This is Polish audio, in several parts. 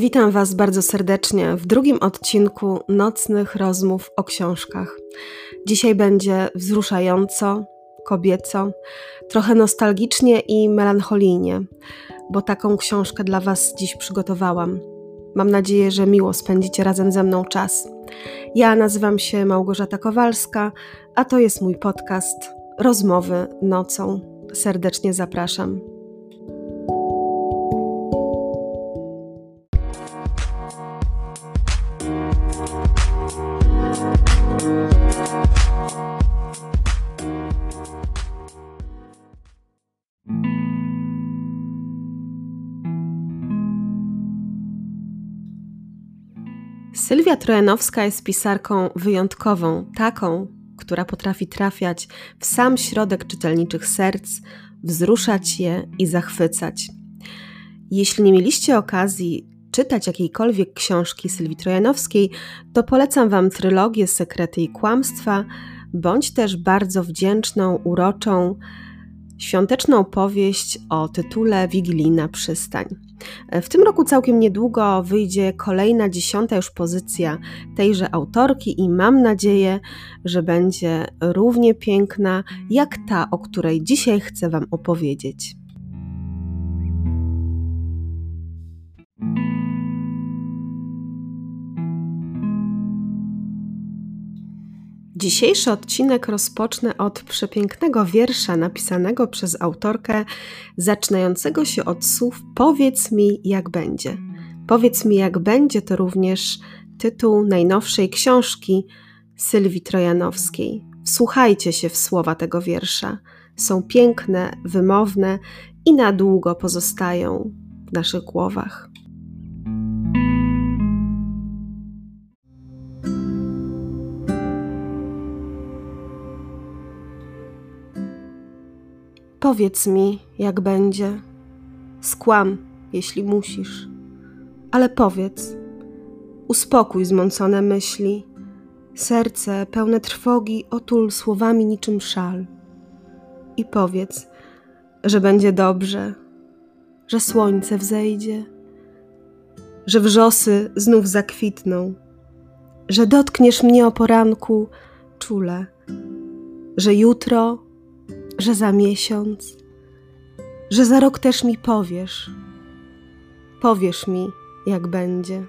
Witam Was bardzo serdecznie w drugim odcinku nocnych rozmów o książkach. Dzisiaj będzie wzruszająco, kobieco, trochę nostalgicznie i melancholijnie, bo taką książkę dla Was dziś przygotowałam. Mam nadzieję, że miło spędzicie razem ze mną czas. Ja nazywam się Małgorzata Kowalska, a to jest mój podcast Rozmowy nocą. Serdecznie zapraszam. Sylwia Trojanowska jest pisarką wyjątkową, taką, która potrafi trafiać w sam środek czytelniczych serc, wzruszać je i zachwycać. Jeśli nie mieliście okazji czytać jakiejkolwiek książki Sylwii Trojanowskiej, to polecam Wam trylogię Sekrety i Kłamstwa, bądź też bardzo wdzięczną, uroczą, świąteczną powieść o tytule Wigilijna Przystań. W tym roku całkiem niedługo wyjdzie kolejna dziesiąta już pozycja tejże autorki i mam nadzieję, że będzie równie piękna jak ta, o której dzisiaj chcę Wam opowiedzieć. Dzisiejszy odcinek rozpocznę od przepięknego wiersza napisanego przez autorkę, zaczynającego się od słów Powiedz mi, jak będzie. Powiedz mi, jak będzie to również tytuł najnowszej książki Sylwii Trojanowskiej. Wsłuchajcie się w słowa tego wiersza. Są piękne, wymowne i na długo pozostają w naszych głowach. Powiedz mi, jak będzie. Skłam, jeśli musisz, ale powiedz. Uspokój zmącone myśli. Serce pełne trwogi otul słowami niczym szal. I powiedz, że będzie dobrze, że słońce wzejdzie, że wrzosy znów zakwitną, że dotkniesz mnie o poranku czule, że jutro że za miesiąc, że za rok też mi powiesz. Powiesz mi, jak będzie.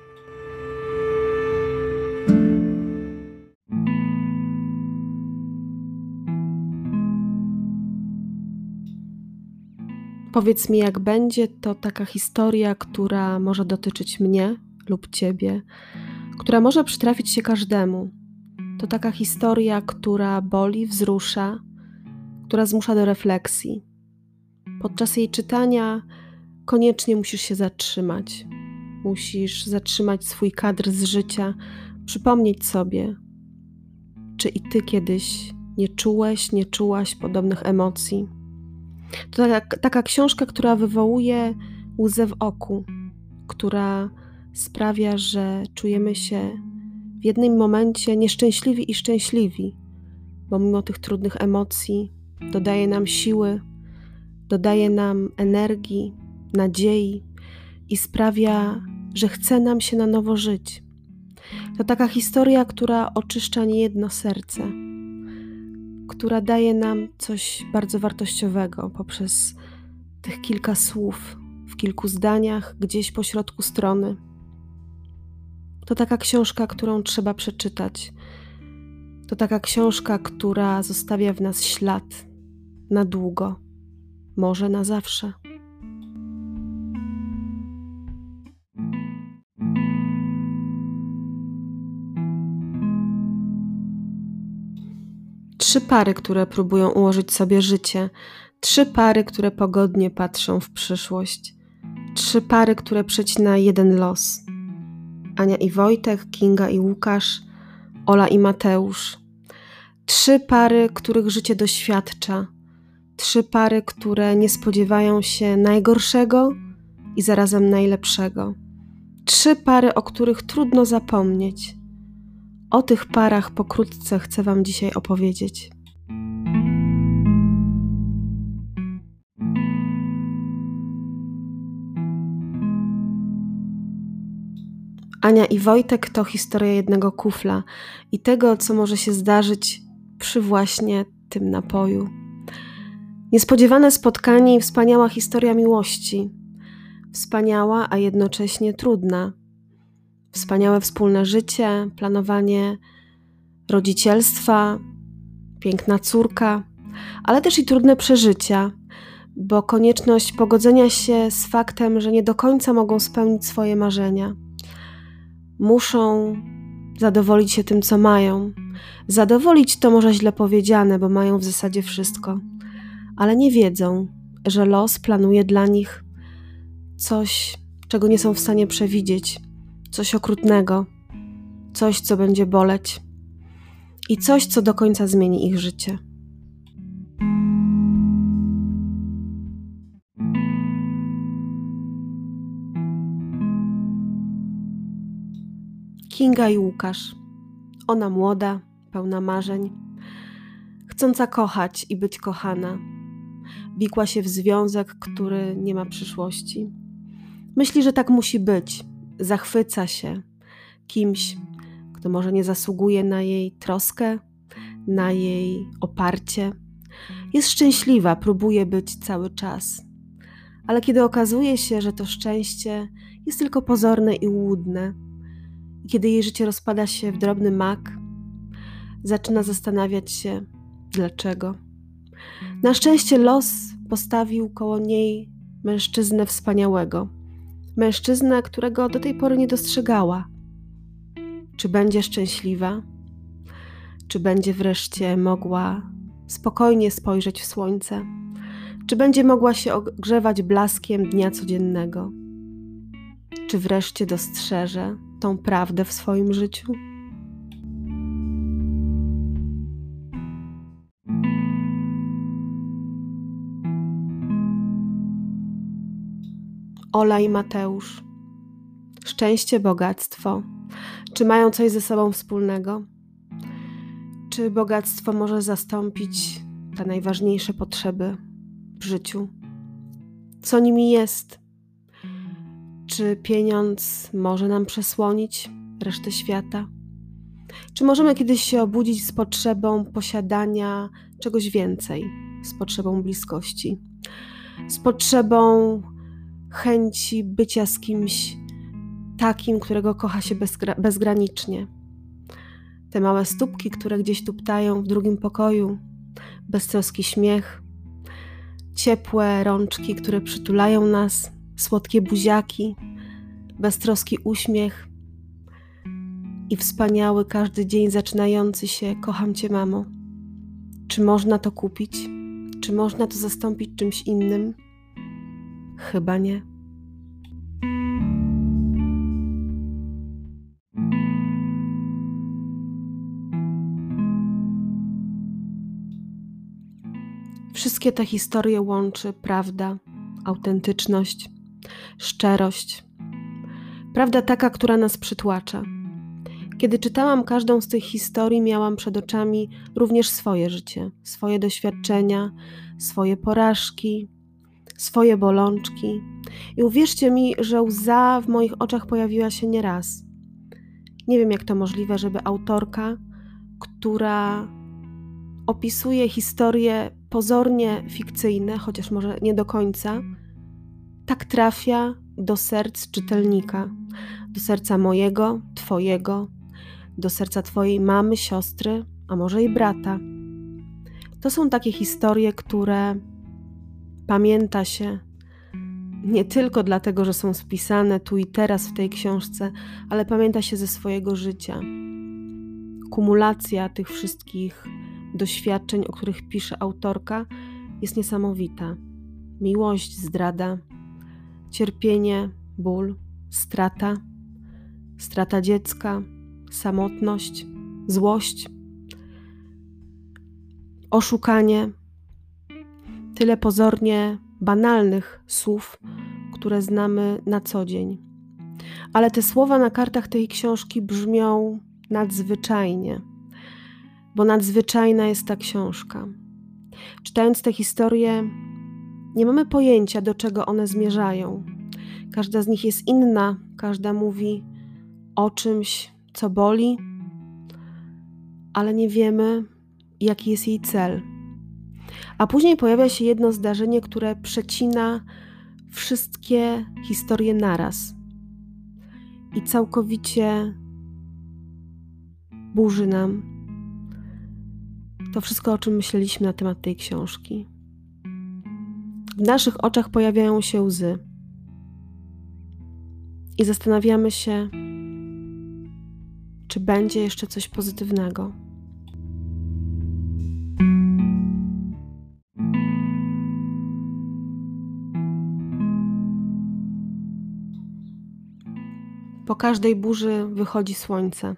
Powiedz mi, jak będzie, to taka historia, która może dotyczyć mnie lub ciebie, która może przytrafić się każdemu. To taka historia, która boli, wzrusza, która zmusza do refleksji. Podczas jej czytania koniecznie musisz się zatrzymać. Musisz zatrzymać swój kadr z życia, przypomnieć sobie, czy i ty kiedyś nie czułeś, nie czułaś podobnych emocji. To taka, taka książka, która wywołuje łzę w oku, która sprawia, że czujemy się w jednym momencie nieszczęśliwi i szczęśliwi, bo mimo tych trudnych emocji dodaje nam siły, dodaje nam energii, nadziei i sprawia, że chce nam się na nowo żyć. To taka historia, która oczyszcza niejedno serce, która daje nam coś bardzo wartościowego poprzez tych kilka słów w kilku zdaniach, gdzieś po środku strony. To taka książka, którą trzeba przeczytać. To taka książka, która zostawia w nas ślad, na długo, może na zawsze. Trzy pary, które próbują ułożyć sobie życie, trzy pary, które pogodnie patrzą w przyszłość, trzy pary, które przecina jeden los. Ania i Wojtek, Kinga i Łukasz, Ola i Mateusz. Trzy pary, których życie doświadcza, trzy pary, które nie spodziewają się najgorszego i zarazem najlepszego. Trzy pary, o których trudno zapomnieć. O tych parach pokrótce chcę Wam dzisiaj opowiedzieć. Ania i Wojtek to historia jednego kufla i tego, co może się zdarzyć przy właśnie tym napoju. Niespodziewane spotkanie i wspaniała historia miłości. Wspaniała, a jednocześnie trudna. Wspaniałe wspólne życie, planowanie rodzicielstwa, piękna córka, ale też i trudne przeżycia, bo konieczność pogodzenia się z faktem, że nie do końca mogą spełnić swoje marzenia. Muszą zadowolić się tym, co mają. Zadowolić to może źle powiedziane, bo mają w zasadzie wszystko, ale nie wiedzą, że los planuje dla nich coś, czego nie są w stanie przewidzieć, coś okrutnego, coś, co będzie boleć i coś, co do końca zmieni ich życie. Kinga i Łukasz. Ona młoda, pełna marzeń, chcąca kochać i być kochana. Wikła się w związek, który nie ma przyszłości. Myśli, że tak musi być. Zachwyca się kimś, kto może nie zasługuje na jej troskę, na jej oparcie. Jest szczęśliwa, próbuje być cały czas. Ale kiedy okazuje się, że to szczęście jest tylko pozorne i łudne, kiedy jej życie rozpada się w drobny mak, zaczyna zastanawiać się, dlaczego. Na szczęście los postawił koło niej mężczyznę wspaniałego, mężczyznę, którego do tej pory nie dostrzegała. Czy będzie szczęśliwa? Czy będzie wreszcie mogła spokojnie spojrzeć w słońce? Czy będzie mogła się ogrzewać blaskiem dnia codziennego? Czy wreszcie dostrzeże tą prawdę w swoim życiu? Ola i Mateusz. Szczęście, bogactwo. Czy mają coś ze sobą wspólnego? Czy bogactwo może zastąpić te najważniejsze potrzeby w życiu? Co nimi jest? Czy pieniądz może nam przesłonić resztę świata? Czy możemy kiedyś się obudzić z potrzebą posiadania czegoś więcej, z potrzebą bliskości, z potrzebą chęci bycia z kimś takim, którego kocha się bezgra bezgranicznie? Te małe stópki, które gdzieś tuptają w drugim pokoju, beztroski śmiech, ciepłe rączki, które przytulają nas, słodkie buziaki, beztroski uśmiech i wspaniały każdy dzień zaczynający się kocham cię mamo. Czy można to kupić? Czy można to zastąpić czymś innym? Chyba nie. Wszystkie te historie łączy prawda, autentyczność, szczerość. Prawda taka, która nas przytłacza. Kiedy czytałam każdą z tych historii, miałam przed oczami również swoje życie, swoje doświadczenia, swoje porażki, swoje bolączki. I uwierzcie mi, że łza w moich oczach pojawiła się nieraz. Nie wiem, jak to możliwe, żeby autorka, która opisuje historie pozornie fikcyjne, chociaż może nie do końca, tak trafia do serc czytelnika, do serca mojego, Twojego, do serca Twojej mamy, siostry, a może i brata. To są takie historie, które pamięta się nie tylko dlatego, że są spisane tu i teraz w tej książce, ale pamięta się ze swojego życia. Kumulacja tych wszystkich doświadczeń, o których pisze autorka, jest niesamowita. Miłość, zdrada, cierpienie, ból, strata, strata dziecka, samotność, złość, oszukanie, tyle pozornie banalnych słów, które znamy na co dzień. Ale te słowa na kartach tej książki brzmią nadzwyczajnie, bo nadzwyczajna jest ta książka. Czytając te historie, nie mamy pojęcia, do czego one zmierzają. Każda z nich jest inna, każda mówi o czymś, co boli, ale nie wiemy, jaki jest jej cel. A później pojawia się jedno zdarzenie, które przecina wszystkie historie naraz i całkowicie burzy nam to wszystko, o czym myśleliśmy na temat tej książki. W naszych oczach pojawiają się łzy i zastanawiamy się, czy będzie jeszcze coś pozytywnego. Po każdej burzy wychodzi słońce.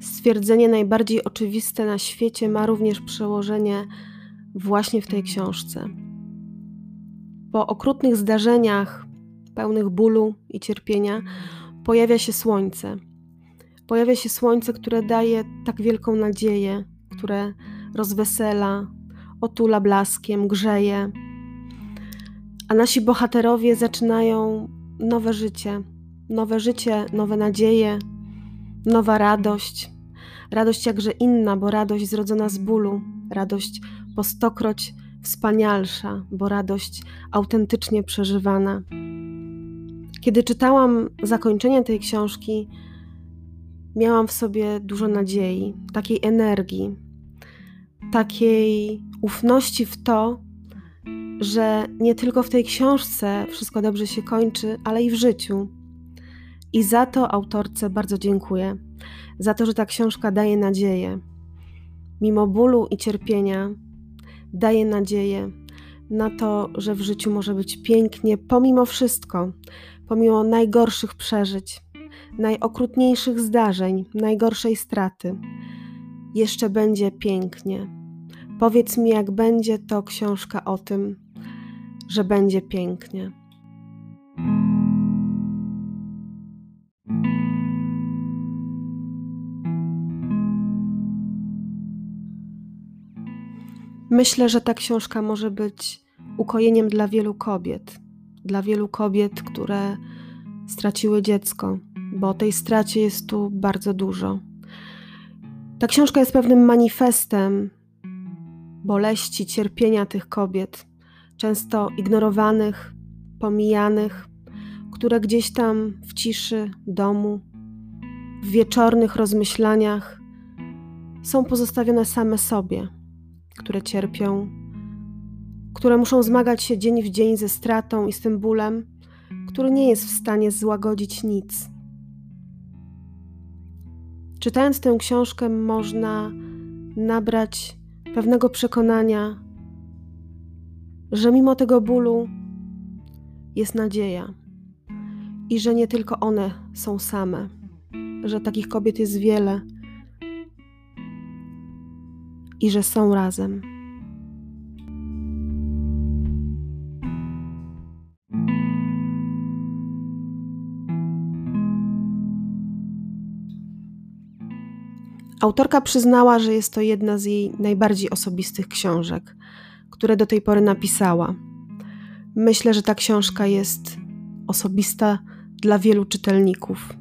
Stwierdzenie najbardziej oczywiste na świecie ma również przełożenie właśnie w tej książce. Po okrutnych zdarzeniach, pełnych bólu i cierpienia, pojawia się słońce. Pojawia się słońce, które daje tak wielką nadzieję, które rozwesela, otula blaskiem, grzeje. A nasi bohaterowie zaczynają nowe życie, nowe życie, nowe nadzieje, nowa radość. Radość jakże inna, bo radość zrodzona z bólu, radość po stokroć wspanialsza, bo radość autentycznie przeżywana. Kiedy czytałam zakończenie tej książki, miałam w sobie dużo nadziei, takiej energii, takiej ufności w to, że nie tylko w tej książce wszystko dobrze się kończy, ale i w życiu. I za to autorce bardzo dziękuję. Za to, że ta książka daje nadzieję. Mimo bólu i cierpienia, daje nadzieję na to, że w życiu może być pięknie, pomimo wszystko, pomimo najgorszych przeżyć, najokrutniejszych zdarzeń, najgorszej straty. Jeszcze będzie pięknie. Powiedz mi, jak będzie to książka o tym, że będzie pięknie. Myślę, że ta książka może być ukojeniem dla wielu kobiet, dla wielu kobiet, które straciły dziecko, bo tej stracie jest tu bardzo dużo. Ta książka jest pewnym manifestem boleści, cierpienia tych kobiet, często ignorowanych, pomijanych, które gdzieś tam w ciszy domu, w wieczornych rozmyślaniach są pozostawione same sobie które cierpią, które muszą zmagać się dzień w dzień ze stratą i z tym bólem, który nie jest w stanie złagodzić nic. Czytając tę książkę, można nabrać pewnego przekonania, że mimo tego bólu jest nadzieja i że nie tylko one są same, że takich kobiet jest wiele i że są razem. Autorka przyznała, że jest to jedna z jej najbardziej osobistych książek, które do tej pory napisała. Myślę, że ta książka jest osobista dla wielu czytelników,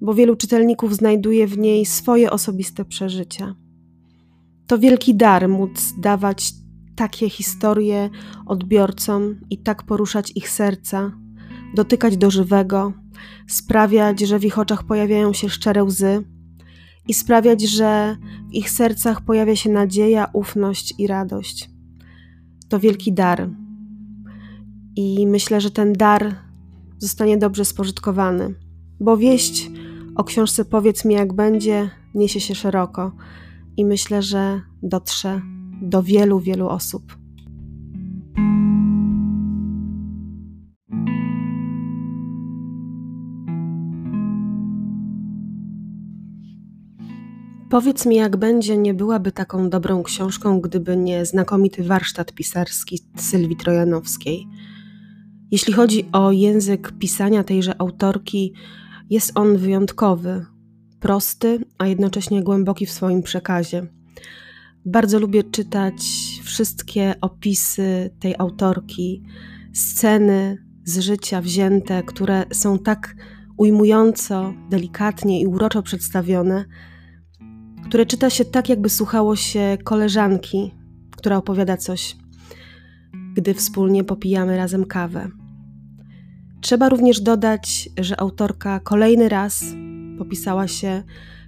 bo wielu czytelników znajduje w niej swoje osobiste przeżycia. To wielki dar móc dawać takie historie odbiorcom i tak poruszać ich serca, dotykać do żywego, sprawiać, że w ich oczach pojawiają się szczere łzy i sprawiać, że w ich sercach pojawia się nadzieja, ufność i radość. To wielki dar. I myślę, że ten dar zostanie dobrze spożytkowany, bo wieść o książce Powiedz mi jak będzie niesie się szeroko i myślę, że dotrze do wielu, wielu osób. Powiedz mi, jak będzie, nie byłaby taką dobrą książką, gdyby nie znakomity warsztat pisarski Sylwii Trojanowskiej. Jeśli chodzi o język pisania tejże autorki, jest on wyjątkowy, prosty, a jednocześnie głęboki w swoim przekazie. Bardzo lubię czytać wszystkie opisy tej autorki, sceny z życia wzięte, które są tak ujmująco, delikatnie i uroczo przedstawione, które czyta się tak, jakby słuchało się koleżanki, która opowiada coś, gdy wspólnie popijamy razem kawę. Trzeba również dodać, że autorka kolejny raz popisała się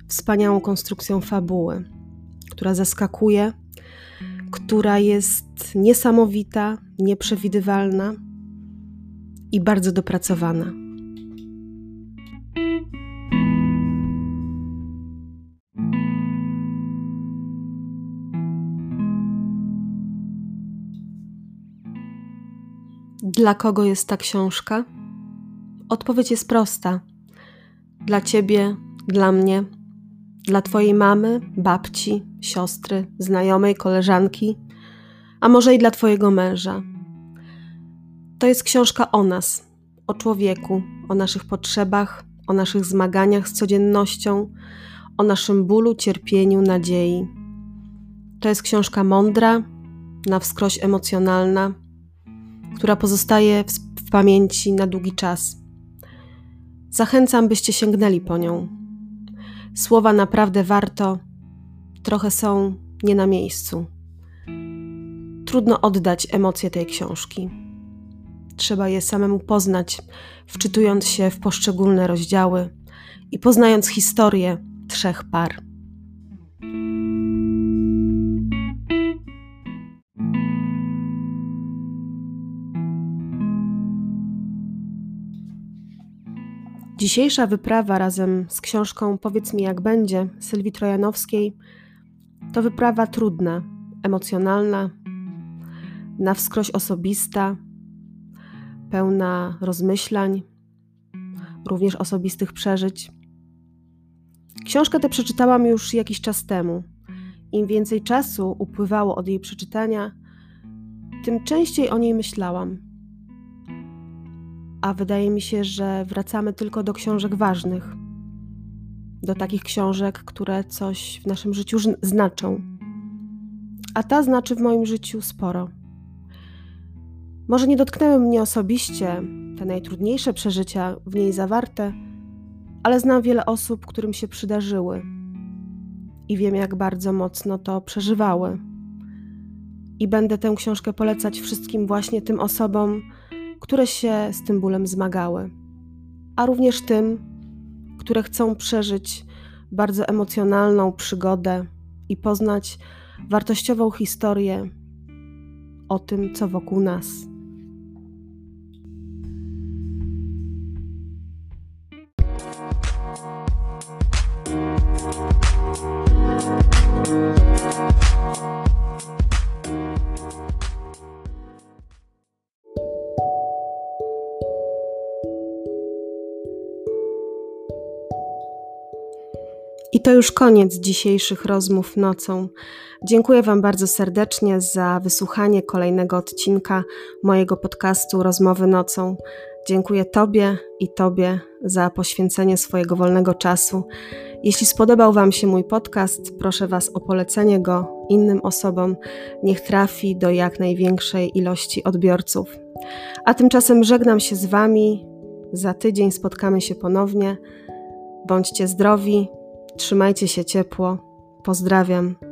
wspaniałą konstrukcją fabuły, która zaskakuje, która jest niesamowita, nieprzewidywalna i bardzo dopracowana. Dla kogo jest ta książka? Odpowiedź jest prosta. Dla ciebie, dla mnie, dla twojej mamy, babci, siostry, znajomej, koleżanki, a może i dla twojego męża. To jest książka o nas, o człowieku, o naszych potrzebach, o naszych zmaganiach z codziennością, o naszym bólu, cierpieniu, nadziei. To jest książka mądra, na wskroś emocjonalna, która pozostaje w, pamięci na długi czas. Zachęcam, byście sięgnęli po nią. Słowa naprawdę warto, trochę są nie na miejscu. Trudno oddać emocje tej książki. Trzeba je samemu poznać, wczytując się w poszczególne rozdziały i poznając historię trzech par. Dzisiejsza wyprawa razem z książką Powiedz mi jak będzie Sylwii Trojanowskiej to wyprawa trudna, emocjonalna, na wskroś osobista, pełna rozmyślań, również osobistych przeżyć. Książkę tę przeczytałam już jakiś czas temu. Im więcej czasu upływało od jej przeczytania, tym częściej o niej myślałam a wydaje mi się, że wracamy tylko do książek ważnych, do takich książek, które coś w naszym życiu znaczą. A ta znaczy w moim życiu sporo. Może nie dotknęły mnie osobiście te najtrudniejsze przeżycia w niej zawarte, ale znam wiele osób, którym się przydarzyły i wiem, jak bardzo mocno to przeżywały. I będę tę książkę polecać wszystkim właśnie tym osobom, które się z tym bólem zmagały, a również tym, które chcą przeżyć bardzo emocjonalną przygodę i poznać wartościową historię o tym, co wokół nas. I to już koniec dzisiejszych rozmów nocą. Dziękuję Wam bardzo serdecznie za wysłuchanie kolejnego odcinka mojego podcastu Rozmowy nocą. Dziękuję Tobie i Tobie za poświęcenie swojego wolnego czasu. Jeśli spodobał Wam się mój podcast, proszę Was o polecenie go innym osobom. Niech trafi do jak największej ilości odbiorców. A tymczasem żegnam się z Wami. Za tydzień spotkamy się ponownie. Bądźcie zdrowi, Trzymajcie się ciepło. Pozdrawiam.